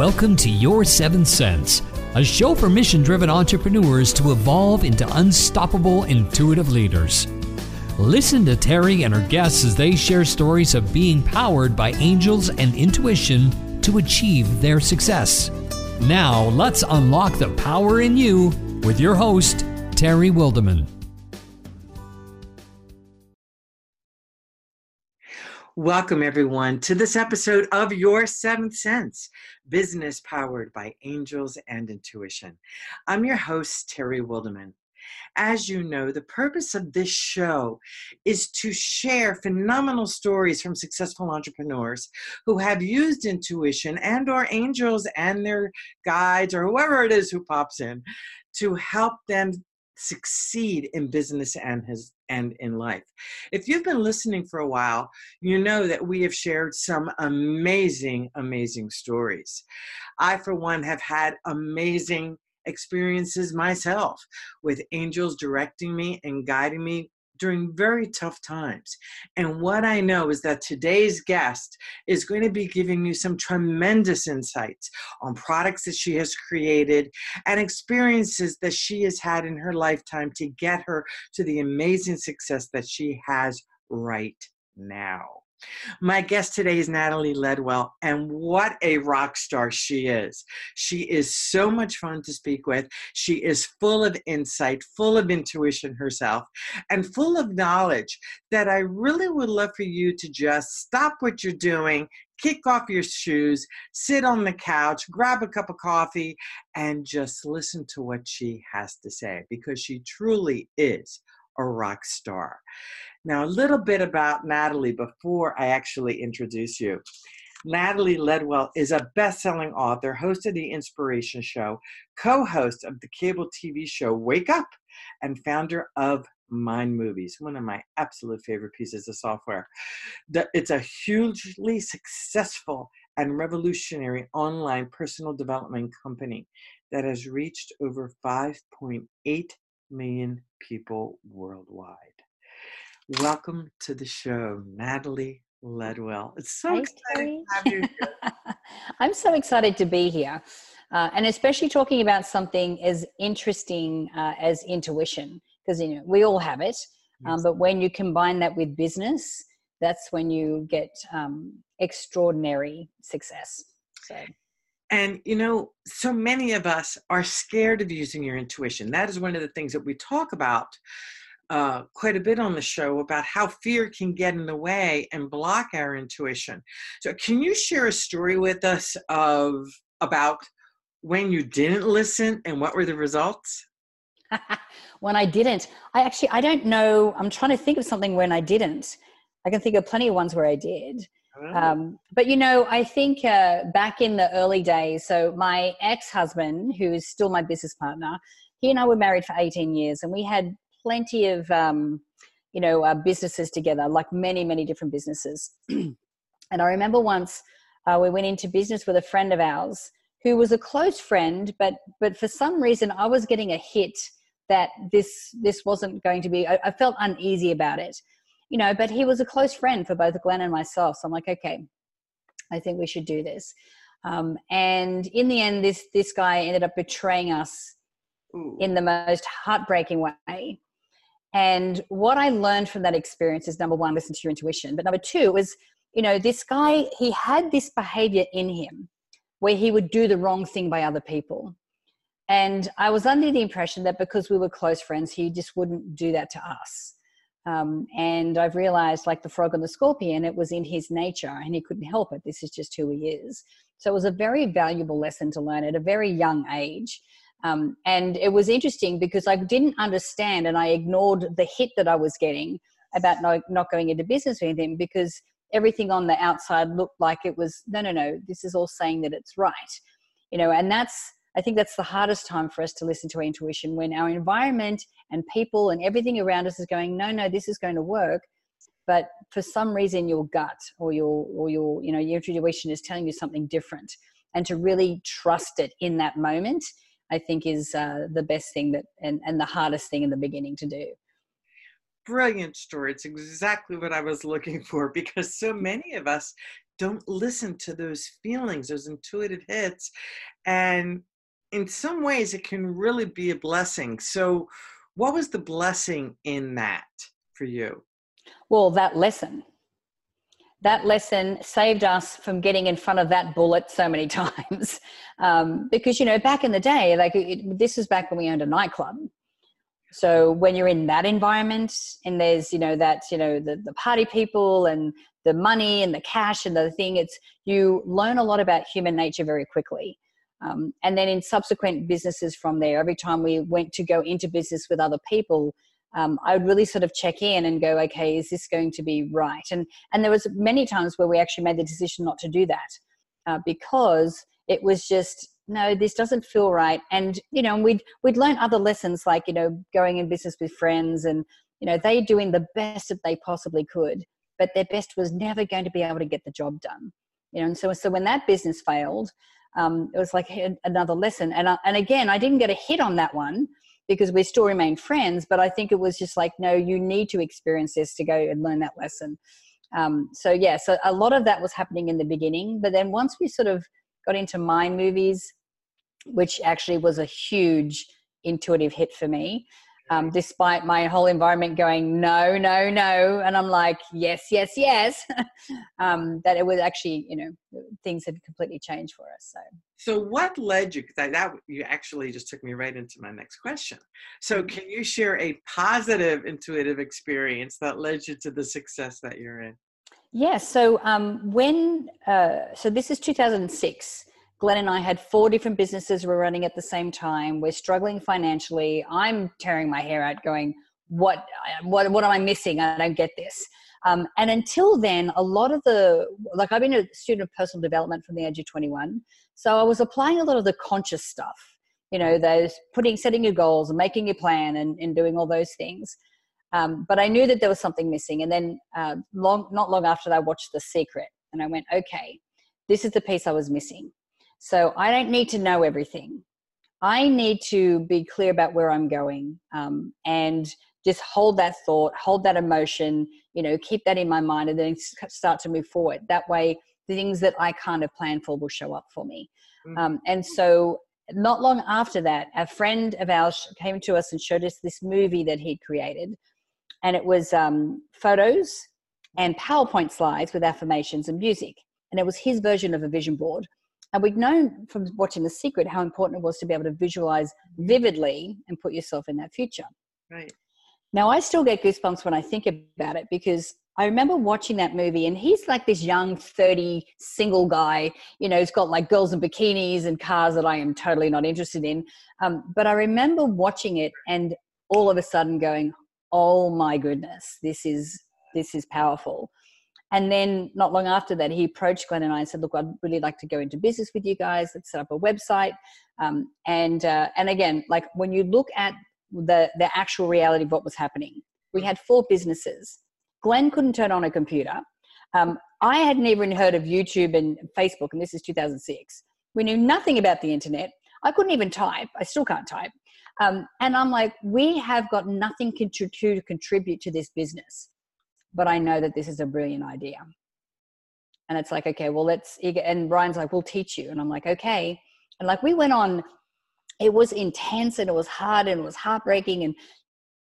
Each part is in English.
Welcome to Your Seventh Sense, a show for mission driven entrepreneurs to evolve into unstoppable intuitive leaders. Listen to Terry and her guests as they share stories of being powered by angels and intuition to achieve their success. Now, let's unlock the power in you with your host, Terry Wildeman. Welcome, everyone, to this episode of Your Seventh Sense Business Powered by Angels and Intuition. I'm your host, Terry Wildeman. As you know, the purpose of this show is to share phenomenal stories from successful entrepreneurs who have used intuition and or angels and their guides or whoever it is who pops in to help them succeed in business and his and in life. If you've been listening for a while, you know that we have shared some amazing amazing stories. I for one have had amazing experiences myself with angels directing me and guiding me during very tough times. And what I know is that today's guest is going to be giving you some tremendous insights on products that she has created and experiences that she has had in her lifetime to get her to the amazing success that she has right now. My guest today is Natalie Ledwell, and what a rock star she is. She is so much fun to speak with. She is full of insight, full of intuition herself, and full of knowledge that I really would love for you to just stop what you're doing, kick off your shoes, sit on the couch, grab a cup of coffee, and just listen to what she has to say because she truly is a rock star. Now, a little bit about Natalie before I actually introduce you. Natalie Ledwell is a best selling author, host of The Inspiration Show, co host of the cable TV show Wake Up, and founder of Mind Movies, one of my absolute favorite pieces of software. It's a hugely successful and revolutionary online personal development company that has reached over 5.8 million people worldwide. Welcome to the show, Natalie Ledwell. It's so Thanks, exciting to have you here. I'm so excited to be here. Uh, and especially talking about something as interesting uh, as intuition, because you know we all have it. Um, but when you combine that with business, that's when you get um, extraordinary success. So. And you know, so many of us are scared of using your intuition. That is one of the things that we talk about uh, quite a bit on the show about how fear can get in the way and block our intuition. So, can you share a story with us of about when you didn't listen and what were the results? when I didn't, I actually I don't know. I'm trying to think of something when I didn't. I can think of plenty of ones where I did. Oh. Um, but you know, I think uh, back in the early days, so my ex-husband, who is still my business partner, he and I were married for 18 years, and we had plenty of um, you know uh, businesses together, like many many different businesses. and I remember once uh, we went into business with a friend of ours who was a close friend, but but for some reason I was getting a hit that this this wasn't going to be. I, I felt uneasy about it, you know. But he was a close friend for both Glenn and myself, so I'm like, okay, I think we should do this. Um, and in the end, this this guy ended up betraying us Ooh. in the most heartbreaking way. And what I learned from that experience is number one, listen to your intuition. But number two was, you know, this guy, he had this behavior in him where he would do the wrong thing by other people. And I was under the impression that because we were close friends, he just wouldn't do that to us. Um, and I've realized, like the frog and the scorpion, it was in his nature and he couldn't help it. This is just who he is. So it was a very valuable lesson to learn at a very young age. Um, and it was interesting because I didn't understand and I ignored the hit that I was getting about not, not going into business with him because everything on the outside looked like it was no, no, no, this is all saying that it's right. You know, and that's, I think that's the hardest time for us to listen to our intuition when our environment and people and everything around us is going, no, no, this is going to work. But for some reason, your gut or your, or your, you know, your intuition is telling you something different. And to really trust it in that moment I think is uh, the best thing that and, and the hardest thing in the beginning to do. Brilliant story. It's exactly what I was looking for because so many of us don't listen to those feelings, those intuitive hits. And in some ways, it can really be a blessing. So, what was the blessing in that for you? Well, that lesson. That lesson saved us from getting in front of that bullet so many times. Um, because, you know, back in the day, like it, this is back when we owned a nightclub. So when you're in that environment and there's, you know, that, you know, the, the party people and the money and the cash and the thing, it's, you learn a lot about human nature very quickly. Um, and then in subsequent businesses from there, every time we went to go into business with other people, um, I would really sort of check in and go, okay, is this going to be right? And and there was many times where we actually made the decision not to do that uh, because it was just no, this doesn't feel right. And you know, we'd we'd learn other lessons like you know going in business with friends and you know they doing the best that they possibly could, but their best was never going to be able to get the job done. You know, and so so when that business failed, um, it was like another lesson. And I, and again, I didn't get a hit on that one because we still remain friends. But I think it was just like, no, you need to experience this to go and learn that lesson. Um, so yeah, so a lot of that was happening in the beginning. But then once we sort of got into Mind Movies, which actually was a huge intuitive hit for me um, despite my whole environment going no no no and i'm like yes yes yes. Um, that it was actually you know things had completely changed for us so. So what led you because that you actually just took me right into my next question. So mm-hmm. can you share a positive intuitive experience that led you to the success that you're in? Yeah so um, when uh, so this is 2006 Glenn and I had four different businesses we're running at the same time. We're struggling financially. I'm tearing my hair out, going, "What? What? What am I missing? I don't get this." Um, and until then, a lot of the like I've been a student of personal development from the age of 21, so I was applying a lot of the conscious stuff. You know, those putting, setting your goals, and making your plan, and, and doing all those things. Um, but I knew that there was something missing. And then, uh, long, not long after that, I watched The Secret, and I went, "Okay, this is the piece I was missing." So I don't need to know everything. I need to be clear about where I'm going um, and just hold that thought, hold that emotion, you know, keep that in my mind and then start to move forward. That way, the things that I kind of plan for will show up for me. Mm-hmm. Um, and so, not long after that, a friend of ours came to us and showed us this movie that he'd created. And it was um, photos and PowerPoint slides with affirmations and music. And it was his version of a vision board. And we'd known from watching The Secret how important it was to be able to visualize vividly and put yourself in that future. Right. Now, I still get goosebumps when I think about it because I remember watching that movie and he's like this young 30 single guy, you know, he's got like girls in bikinis and cars that I am totally not interested in. Um, but I remember watching it and all of a sudden going, oh my goodness, this is, this is powerful. And then not long after that, he approached Glenn and I and said, "Look, I'd really like to go into business with you guys. Let's set up a website." Um, and uh, and again, like when you look at the the actual reality of what was happening, we had four businesses. Glenn couldn't turn on a computer. Um, I hadn't even heard of YouTube and Facebook, and this is 2006. We knew nothing about the internet. I couldn't even type. I still can't type. Um, and I'm like, we have got nothing to contribute to this business but I know that this is a brilliant idea. And it's like, okay, well, let's, and Ryan's like, we'll teach you. And I'm like, okay. And like, we went on, it was intense and it was hard and it was heartbreaking. And,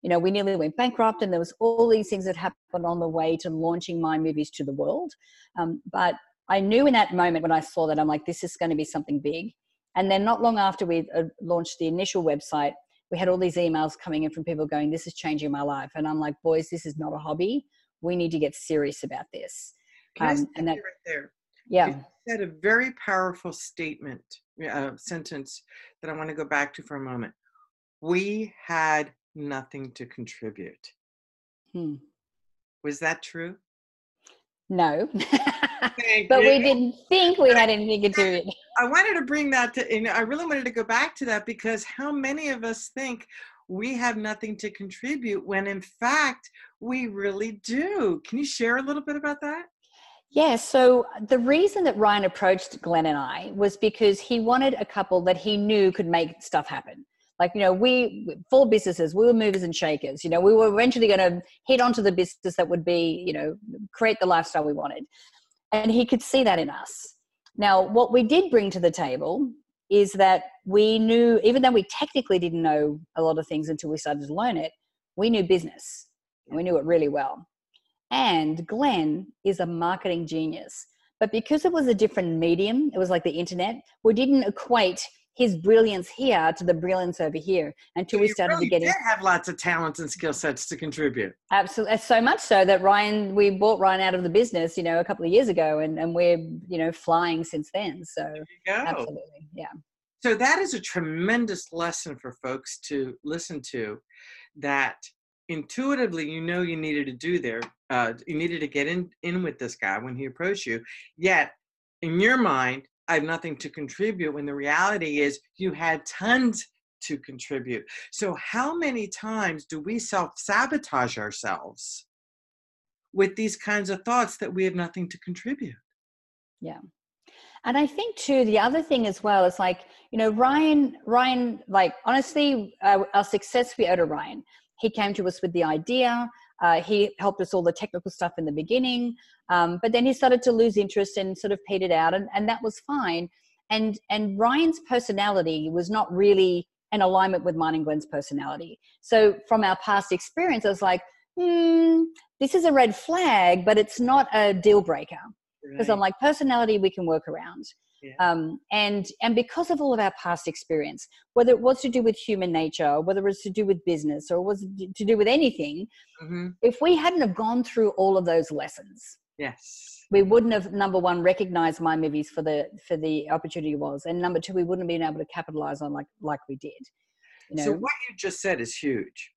you know, we nearly went bankrupt and there was all these things that happened on the way to launching Mind Movies to the world. Um, but I knew in that moment when I saw that, I'm like, this is going to be something big. And then not long after we uh, launched the initial website, we had all these emails coming in from people going, this is changing my life. And I'm like, boys, this is not a hobby we need to get serious about this. Um, and that, right there. Yeah. You said a very powerful statement, uh, sentence that I want to go back to for a moment. We had nothing to contribute. Hmm. Was that true? No. but we didn't think we had anything to do with I wanted to bring that to, and I really wanted to go back to that because how many of us think we have nothing to contribute when in fact we really do. Can you share a little bit about that? Yeah, so the reason that Ryan approached Glenn and I was because he wanted a couple that he knew could make stuff happen. Like, you know, we, four businesses, we were movers and shakers. You know, we were eventually going to hit onto the business that would be, you know, create the lifestyle we wanted. And he could see that in us. Now, what we did bring to the table is that we knew, even though we technically didn't know a lot of things until we started to learn it, we knew business. We knew it really well. And Glenn is a marketing genius. But because it was a different medium, it was like the internet, we didn't equate his brilliance here to the brilliance over here until So we started really to get in. did have lots of talents and skill sets to contribute. Absolutely, so much so that Ryan, we bought Ryan out of the business, you know, a couple of years ago, and and we're you know flying since then. So There you go. absolutely, yeah, So that is a tremendous lesson for folks to listen to that intuitively you know you needed to do there uh, you needed to get in in with this guy when he approached you yet in your mind i have nothing to contribute when the reality is you had tons to contribute so how many times do we self-sabotage ourselves with these kinds of thoughts that we have nothing to contribute yeah. And I think too, the other thing as well is like you know Ryan, Ryan, like honestly, uh, our success we owe to Ryan. He came to us with the idea. Uh, he helped us all the technical stuff in the beginning, um, but then he started to lose interest and sort of petered out, and, and that was fine. And and Ryan's personality was not really in alignment with mine and Glenn's personality. So from our past experience, I was like, hmm, this is a red flag, but it's not a deal breaker because I'm like personality we can work around. Yeah. Um, and and because of all of our past experience, whether it was to do with human nature, or whether it was to do with business, or it was to do with anything, Mhm. if we hadn't have gone through all of those lessons, yes we wouldn't have number one recognized Mind Movies for the for the opportunity was, and number two, we wouldn't have been able to capitalize on like like we did. You know, So what you just said is huge.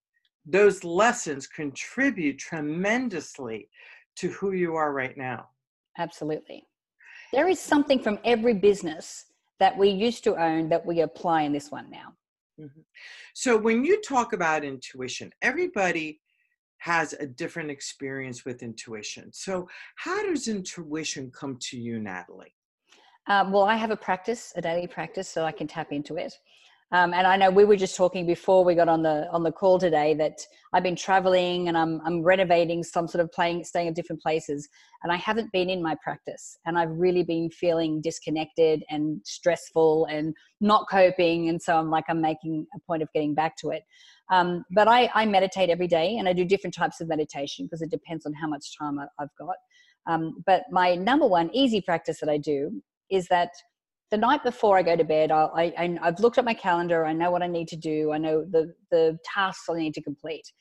Those lessons contribute tremendously to who you are right now. absolutely. There is something from every business that we used to own that we apply in this one now. Mhm. So when you talk about intuition, everybody has a different experience with intuition. So how does intuition come to you, Natalie? Uh, well, I have a practice, a daily practice, so I can tap into it. Um, and I know we were just talking before we got on the on the call today that I've been traveling and I'm I'm renovating some sort of playing staying at different places, and I haven't been in my practice, and I've really been feeling disconnected and stressful and not coping, and so I'm like I'm making a point of getting back to it. Um, but I, I meditate every day, and I do different types of meditation because it depends on how much time I, I've got. Um, but my number one easy practice that I do is that the night before I go to bed, I'll, I, I, I've looked at my calendar. I know what I need to do. I know the, the tasks I need to complete.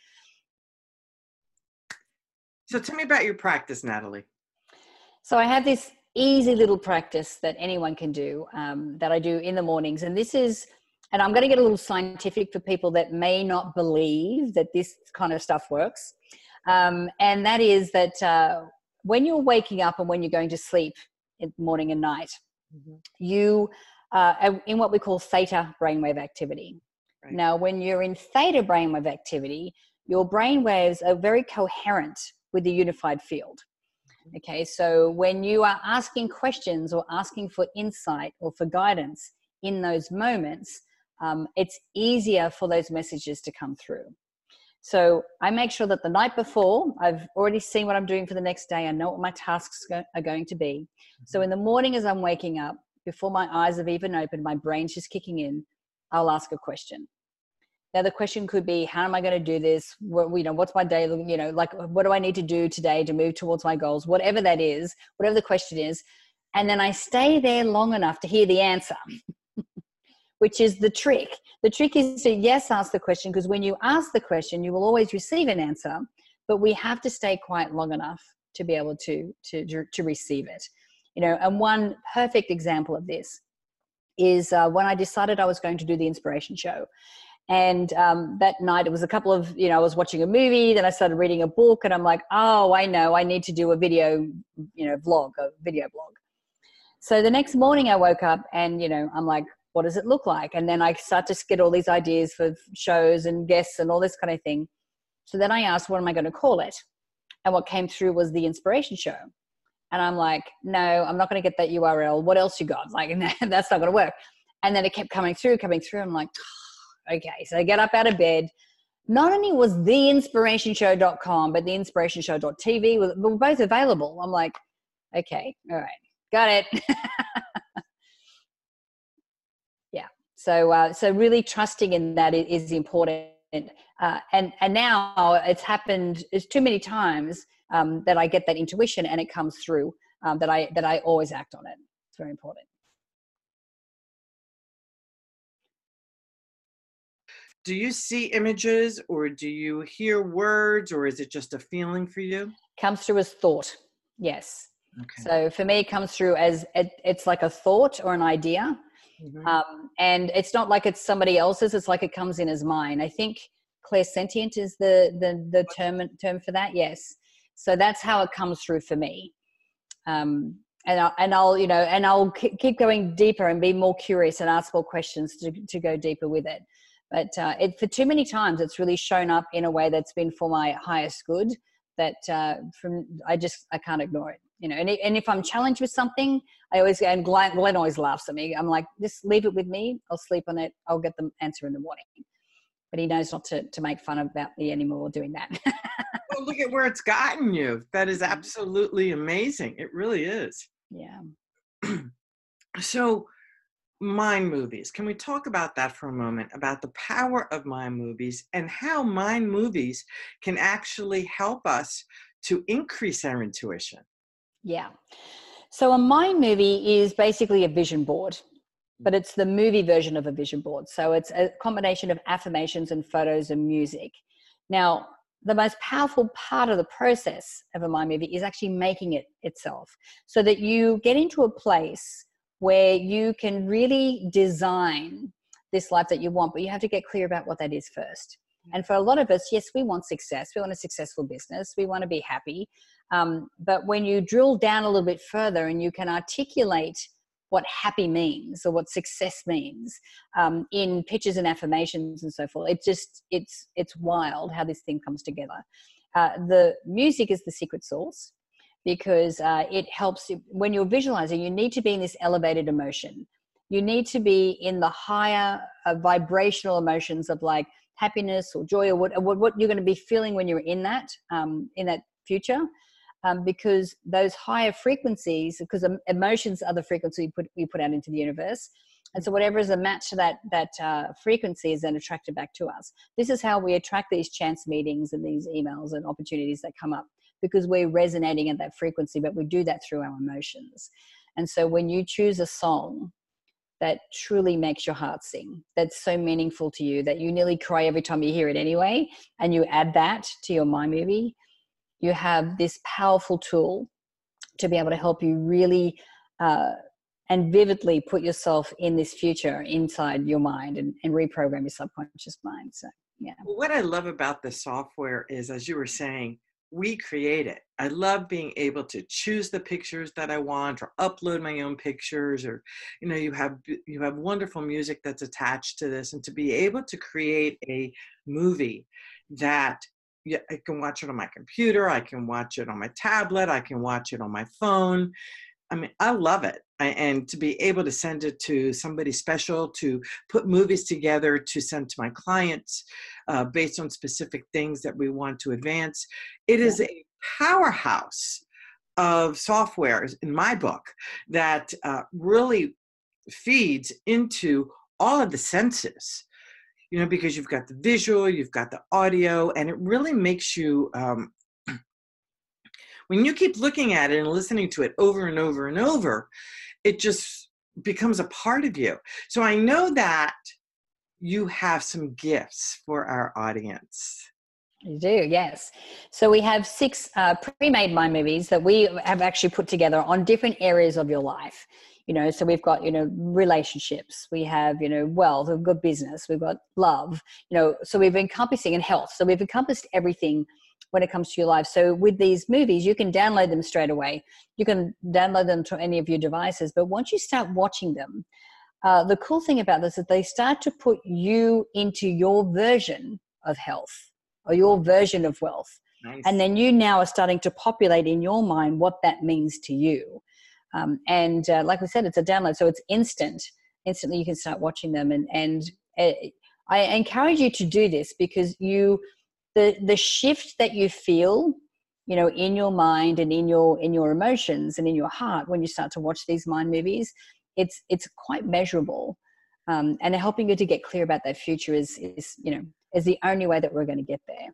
So tell me about your practice, Natalie. So I have this easy little practice that anyone can do um, that I do in the mornings. And this is, and I'm going to get a little scientific for people that may not believe that this kind of stuff works. Um, and that is that uh, when you're waking up and when you're going to sleep in morning and night, you uh, are in what we call theta brainwave activity. Right. Now, when you're in theta brainwave activity, your brain waves are very coherent with the unified field. Okay, so when you are asking questions or asking for insight or for guidance in those moments, um, it's easier for those messages to come through. So I make sure that the night before, I've already seen what I'm doing for the next day. I know what my tasks are going to be. So mm-hmm. in the morning, as I'm waking up, before my eyes have even opened, my brain's just kicking in, I'll ask a question. Now the question could be, how am I going to do this? What, you know, what's my day? You know, like what do I need to do today to move towards my goals? Whatever that is, whatever the question is, and then I stay there long enough to hear the answer, which is the trick. The trick is to yes, ask the question because when you ask the question, you will always receive an answer, but we have to stay quiet long enough to be able to to to receive it. You know, and one perfect example of this is uh, when I decided I was going to do the inspiration show. And um, that night, it was a couple of, you know, I was watching a movie, then I started reading a book, and I'm like, oh, I know, I need to do a video, you know, vlog, a video blog. So the next morning, I woke up and, you know, I'm like, what does it look like? And then I start to get all these ideas for shows and guests and all this kind of thing. So then I asked, what am I going to call it? And what came through was the inspiration show. And I'm like, no, I'm not going to get that URL. What else you got? Like, that's not going to work. And then it kept coming through, coming through. I'm like, okay. So I get up out of bed. Not only was theinspirationshow.com, but the inspirationshow.tv were, were both available. I'm like, Okay, all right, got it. So uh, so really trusting in that is important. Uh, and and now it's happened. It's too many times um, that I get that intuition and it comes through. Um, that I that I always act on it. It's very important. do you see images or do you hear words or is it just a feeling for you comes through as thought yes okay. so for me it comes through as it, it's like a thought or an idea mm-hmm. um, and it's not like it's somebody else's it's like it comes in as mine. I think clairsentient is the the, the term term for that yes. So that's how it comes through for me. Um, and I'll, and I'll you know and I'll keep going deeper and be more curious and ask more questions to, to go deeper with it. But uh, it, for too many times, it's really shown up in a way that's been for my highest good. That uh, from I just I can't ignore it, you know. And, and if I'm challenged with something, I always and Glenn, Glenn always laughs at me. I'm like, just leave it with me. I'll sleep on it. I'll get the answer in the morning. But he knows not to to make fun about me anymore doing that. well, look at where it's gotten you. That is absolutely amazing. It really is. Yeah. so mind movies. Can we talk about that for a moment? About the power of mind movies and how mind movies can actually help us to increase our intuition? Yeah. So, a mind movie is basically a vision board, but it's the movie version of a vision board. So, it's a combination of affirmations and photos and music. Now, the most powerful part of the process of a mind movie is actually making it itself so that you get into a place where you can really design this life that you want, but you have to get clear about what that is first. And for a lot of us, yes, we want success. We want a successful business. We want to be happy. Um, but when you drill down a little bit further and you can articulate what happy means or what success means um, in pictures and affirmations and so forth, it just it's it's wild how this thing comes together. Uh, the music is the secret sauce because uh, it helps when you're visualizing you need to be in this elevated emotion you need to be in the higher uh, vibrational emotions of like happiness or joy or what, what, what, you're going to be feeling when you're in that um, in that future um, because those higher frequencies because emotions are the frequency we put, we put out into the universe and so whatever is a match to that that uh, frequency is then attracted back to us this is how we attract these chance meetings and these emails and opportunities that come up because we're resonating at that frequency, but we do that through our emotions. And so when you choose a song that truly makes your heart sing, that's so meaningful to you that you nearly cry every time you hear it anyway, and you add that to your Mind Movie, you have this powerful tool to be able to help you really uh, and vividly put yourself in this future inside your mind and, and reprogram your subconscious mind. So, yeah. What I love about the software is, as you were saying, we create it. I love being able to choose the pictures that I want or upload my own pictures or you know you have you have wonderful music that's attached to this and to be able to create a movie that yeah, I can watch it on my computer, I can watch it on my tablet, I can watch it on my phone. I mean, I love it. And to be able to send it to somebody special, to put movies together to send to my clients uh, based on specific things that we want to advance. It yeah. is a powerhouse of software in my book that uh, really feeds into all of the senses you know because you've got the visual you've got the audio and it really makes you um, when you keep looking at it and listening to it over and over and over, it just becomes a part of you. So I know that you have some gifts for our audience. You do, yes. So we have six uh, pre-made mind movies that we have actually put together on different areas of your life. You know, so we've got you know relationships, we have you know wealth, we've got business, we've got love. You know, so we've encompassing and health. So we've encompassed everything when it comes to your life. So with these movies, you can download them straight away. You can download them to any of your devices. But once you start watching them, uh, the cool thing about this is they start to put you into your version of health or your version of wealth. Nice. And then you now are starting to populate in your mind what that means to you. Um, and uh, like we said, it's a download, so it's instant. Instantly, you can start watching them. And and uh, I encourage you to do this because you the the shift that you feel you know in your mind and in your in your emotions and in your heart when you start to watch these mind movies it's it's quite measurable um, and helping you to get clear about that future is is you know is the only way that we're going to get there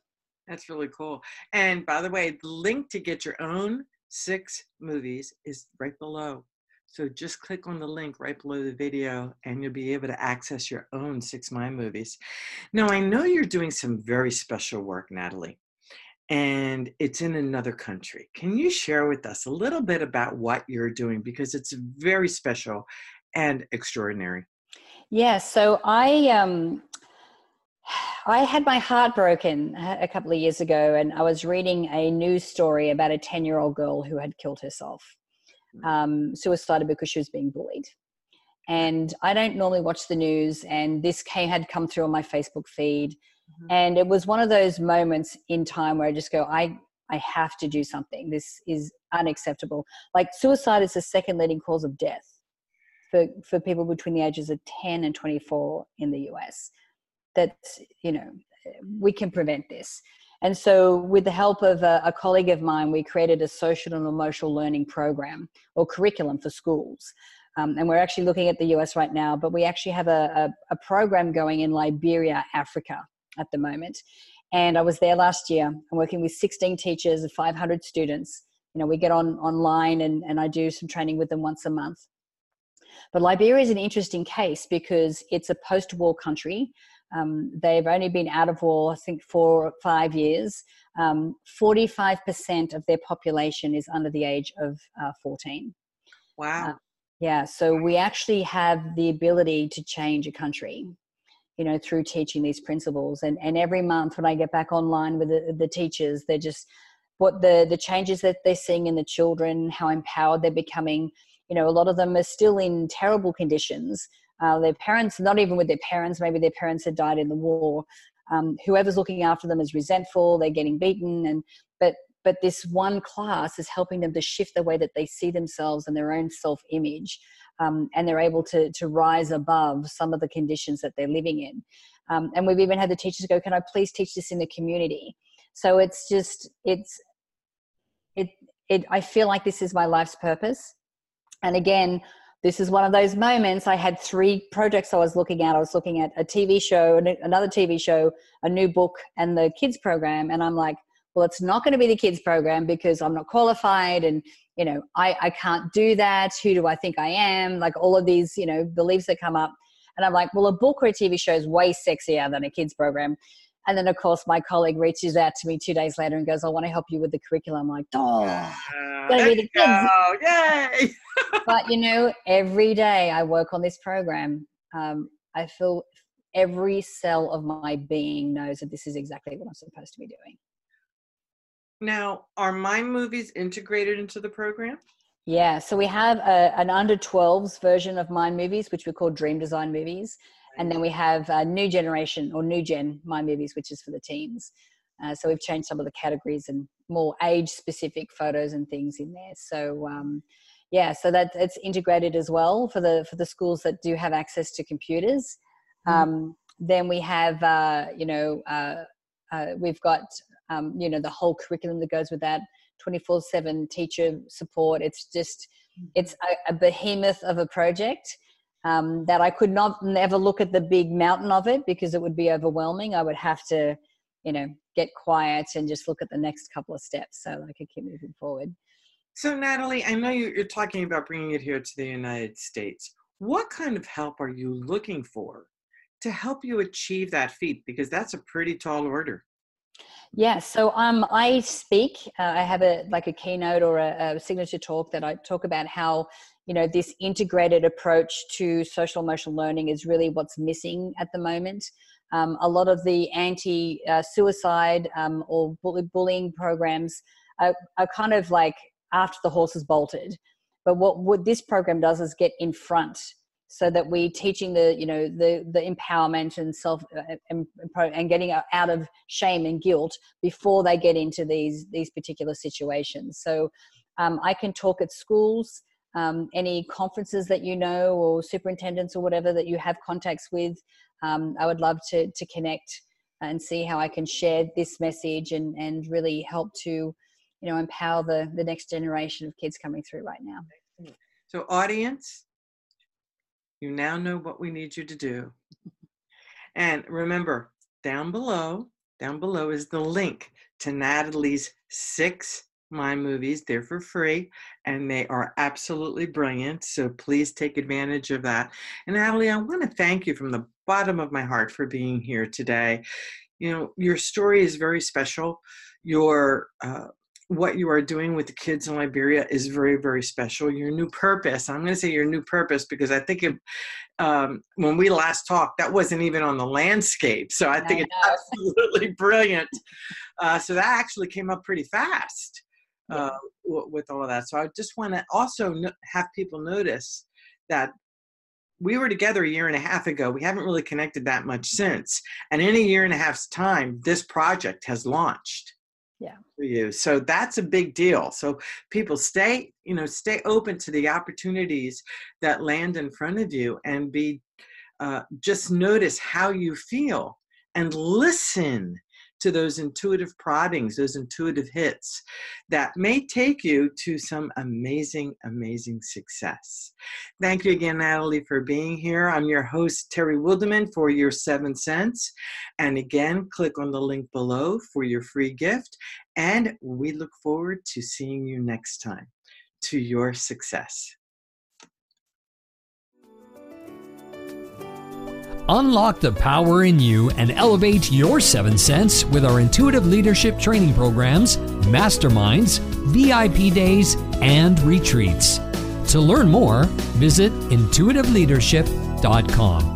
that's really cool and by the way the link to get your own six movies is right below so just click on the link right below the video and you'll be able to access your own six mind movies now i know you're doing some very special work natalie and it's in another country. Can you share with us a little bit about what you're doing because it's very special and extraordinary? Yeah, so I um I had my heart broken a couple of years ago and I was reading a news story about a 10-year-old girl who had killed herself. Hmm. Um, suicided because she was being bullied. And I don't normally watch the news and this came had come through on my Facebook feed Mm-hmm. And it was one of those moments in time where I just go, I, I have to do something. This is unacceptable. Like suicide is the second leading cause of death for, for people between the ages of 10 and 24 in the US. That, you know, we can prevent this. And so, with the help of a, a, colleague of mine, we created a social and emotional learning program or curriculum for schools. Um, and we're actually looking at the US right now, but we actually have a, a, a program going in Liberia, Africa, at the moment. And I was there last year. I'm working with 16 teachers and 500 students. You know, we get on online and, and I do some training with them once a month. But Liberia is an interesting case because it's a post war country. Um, they've only been out of war, I think, for five years. Um, 45% of their population is under the age of uh, 14. Wow. Uh, yeah, so we actually have the ability to change a country you know through teaching these principles and and every month when i get back online with the, the teachers they're just what the the changes that they're seeing in the children how empowered they're becoming you know a lot of them are still in terrible conditions uh, their parents not even with their parents maybe their parents had died in the war um, whoever's looking after them is resentful they're getting beaten and but but this one class is helping them to shift the way that they see themselves and their own self image um, and they're able to to rise above some of the conditions that they're living in. Um, and we've even had the teachers go, "Can I please teach this in the community?" So it's just it's it it. I feel like this is my life's purpose. And again, this is one of those moments. I had three projects I was looking at. I was looking at a TV show, another TV show, a new book, and the kids program. And I'm like, well, it's not going to be the kids program because I'm not qualified and you know I, I can't do that who do i think i am like all of these you know beliefs that come up and i'm like well a book or a tv show is way sexier than a kids program and then of course my colleague reaches out to me two days later and goes i want to help you with the curriculum. I'm like oh uh, be the kids yay! But you know every day i work on this program um, i feel every cell of my being knows that this is exactly what i'm supposed to be doing. Now, are mind movies integrated into the program? Yeah, so we have a, an under 12s version of mind movies, which we call Dream Design movies. And then we have a new generation or new gen Mind Movies, which is for the teens. Uh, so we've changed some of the categories and more age specific photos and things in there. So, um, yeah, so that it's integrated as well for the for the schools that do have access to computers. Mm. Um, then we have, uh, you know, uh, uh we've got um, you know the whole curriculum that goes with that 24 7 teacher support it's just it's a, a behemoth of a project um, that i could not never look at the big mountain of it because it would be overwhelming. I would have to you know get quiet and just look at the next couple of steps so i could keep moving forward. So natalie i know you're talking about bringing it here to the united states. What kind of help are you looking for to help you achieve that feat? Because that's a pretty tall order. Yeah, so um, I speak. Uh, I have a like a keynote or a, a, signature talk that I talk about how you know this integrated approach to social emotional learning is really what's missing at the moment. Um, a lot of the anti-suicide uh, um, or bullying programs are, are kind of like after the horse is bolted. But what, what this program does is get in front so that we teaching the you know the the empowerment and self uh, and, and getting out of shame and guilt before they get into these these particular situations so um, i can talk at schools um, any conferences that you know or superintendents or whatever that you have contacts with um, i would love to to connect and see how i can share this message and and really help to you know empower the the next generation of kids coming through right now. So audience you now know what we need you to do. And remember down below down below is the link to natalie's six Mind Movies they're for free and they are absolutely brilliant so please take advantage of that and natalie i want to thank you from the bottom of my heart for being here today you know your story is very special your uh, what you are doing with the kids in Liberia is very, very special. Your new purpose, I'm going to say your new purpose because I think it, um, when we last talked, that wasn't even on the landscape. So I think I it's absolutely brilliant. Uh, so that actually came up pretty fast uh, w- with all of that. So I just want to also no- have people notice that we were together a year and a half ago. We haven't really connected that much since. And in a year and a half's time, this project has launched yeah for you so that's a big deal so people stay you know stay open to the opportunities that land in front of you and be uh, just notice how you feel and listen to those intuitive proddings, those intuitive hits that may take you to some amazing, amazing success. Thank you again, Natalie, for being here. I'm your host, Terry Wildeman, for your Seventh Sense. And again, click on the link below for your free gift. And we look forward to seeing you next time. To your success. Unlock the power in you and elevate your Seventh Sense with our intuitive leadership training programs, masterminds, VIP days, and retreats. To learn more, visit intuitiveleadership.com.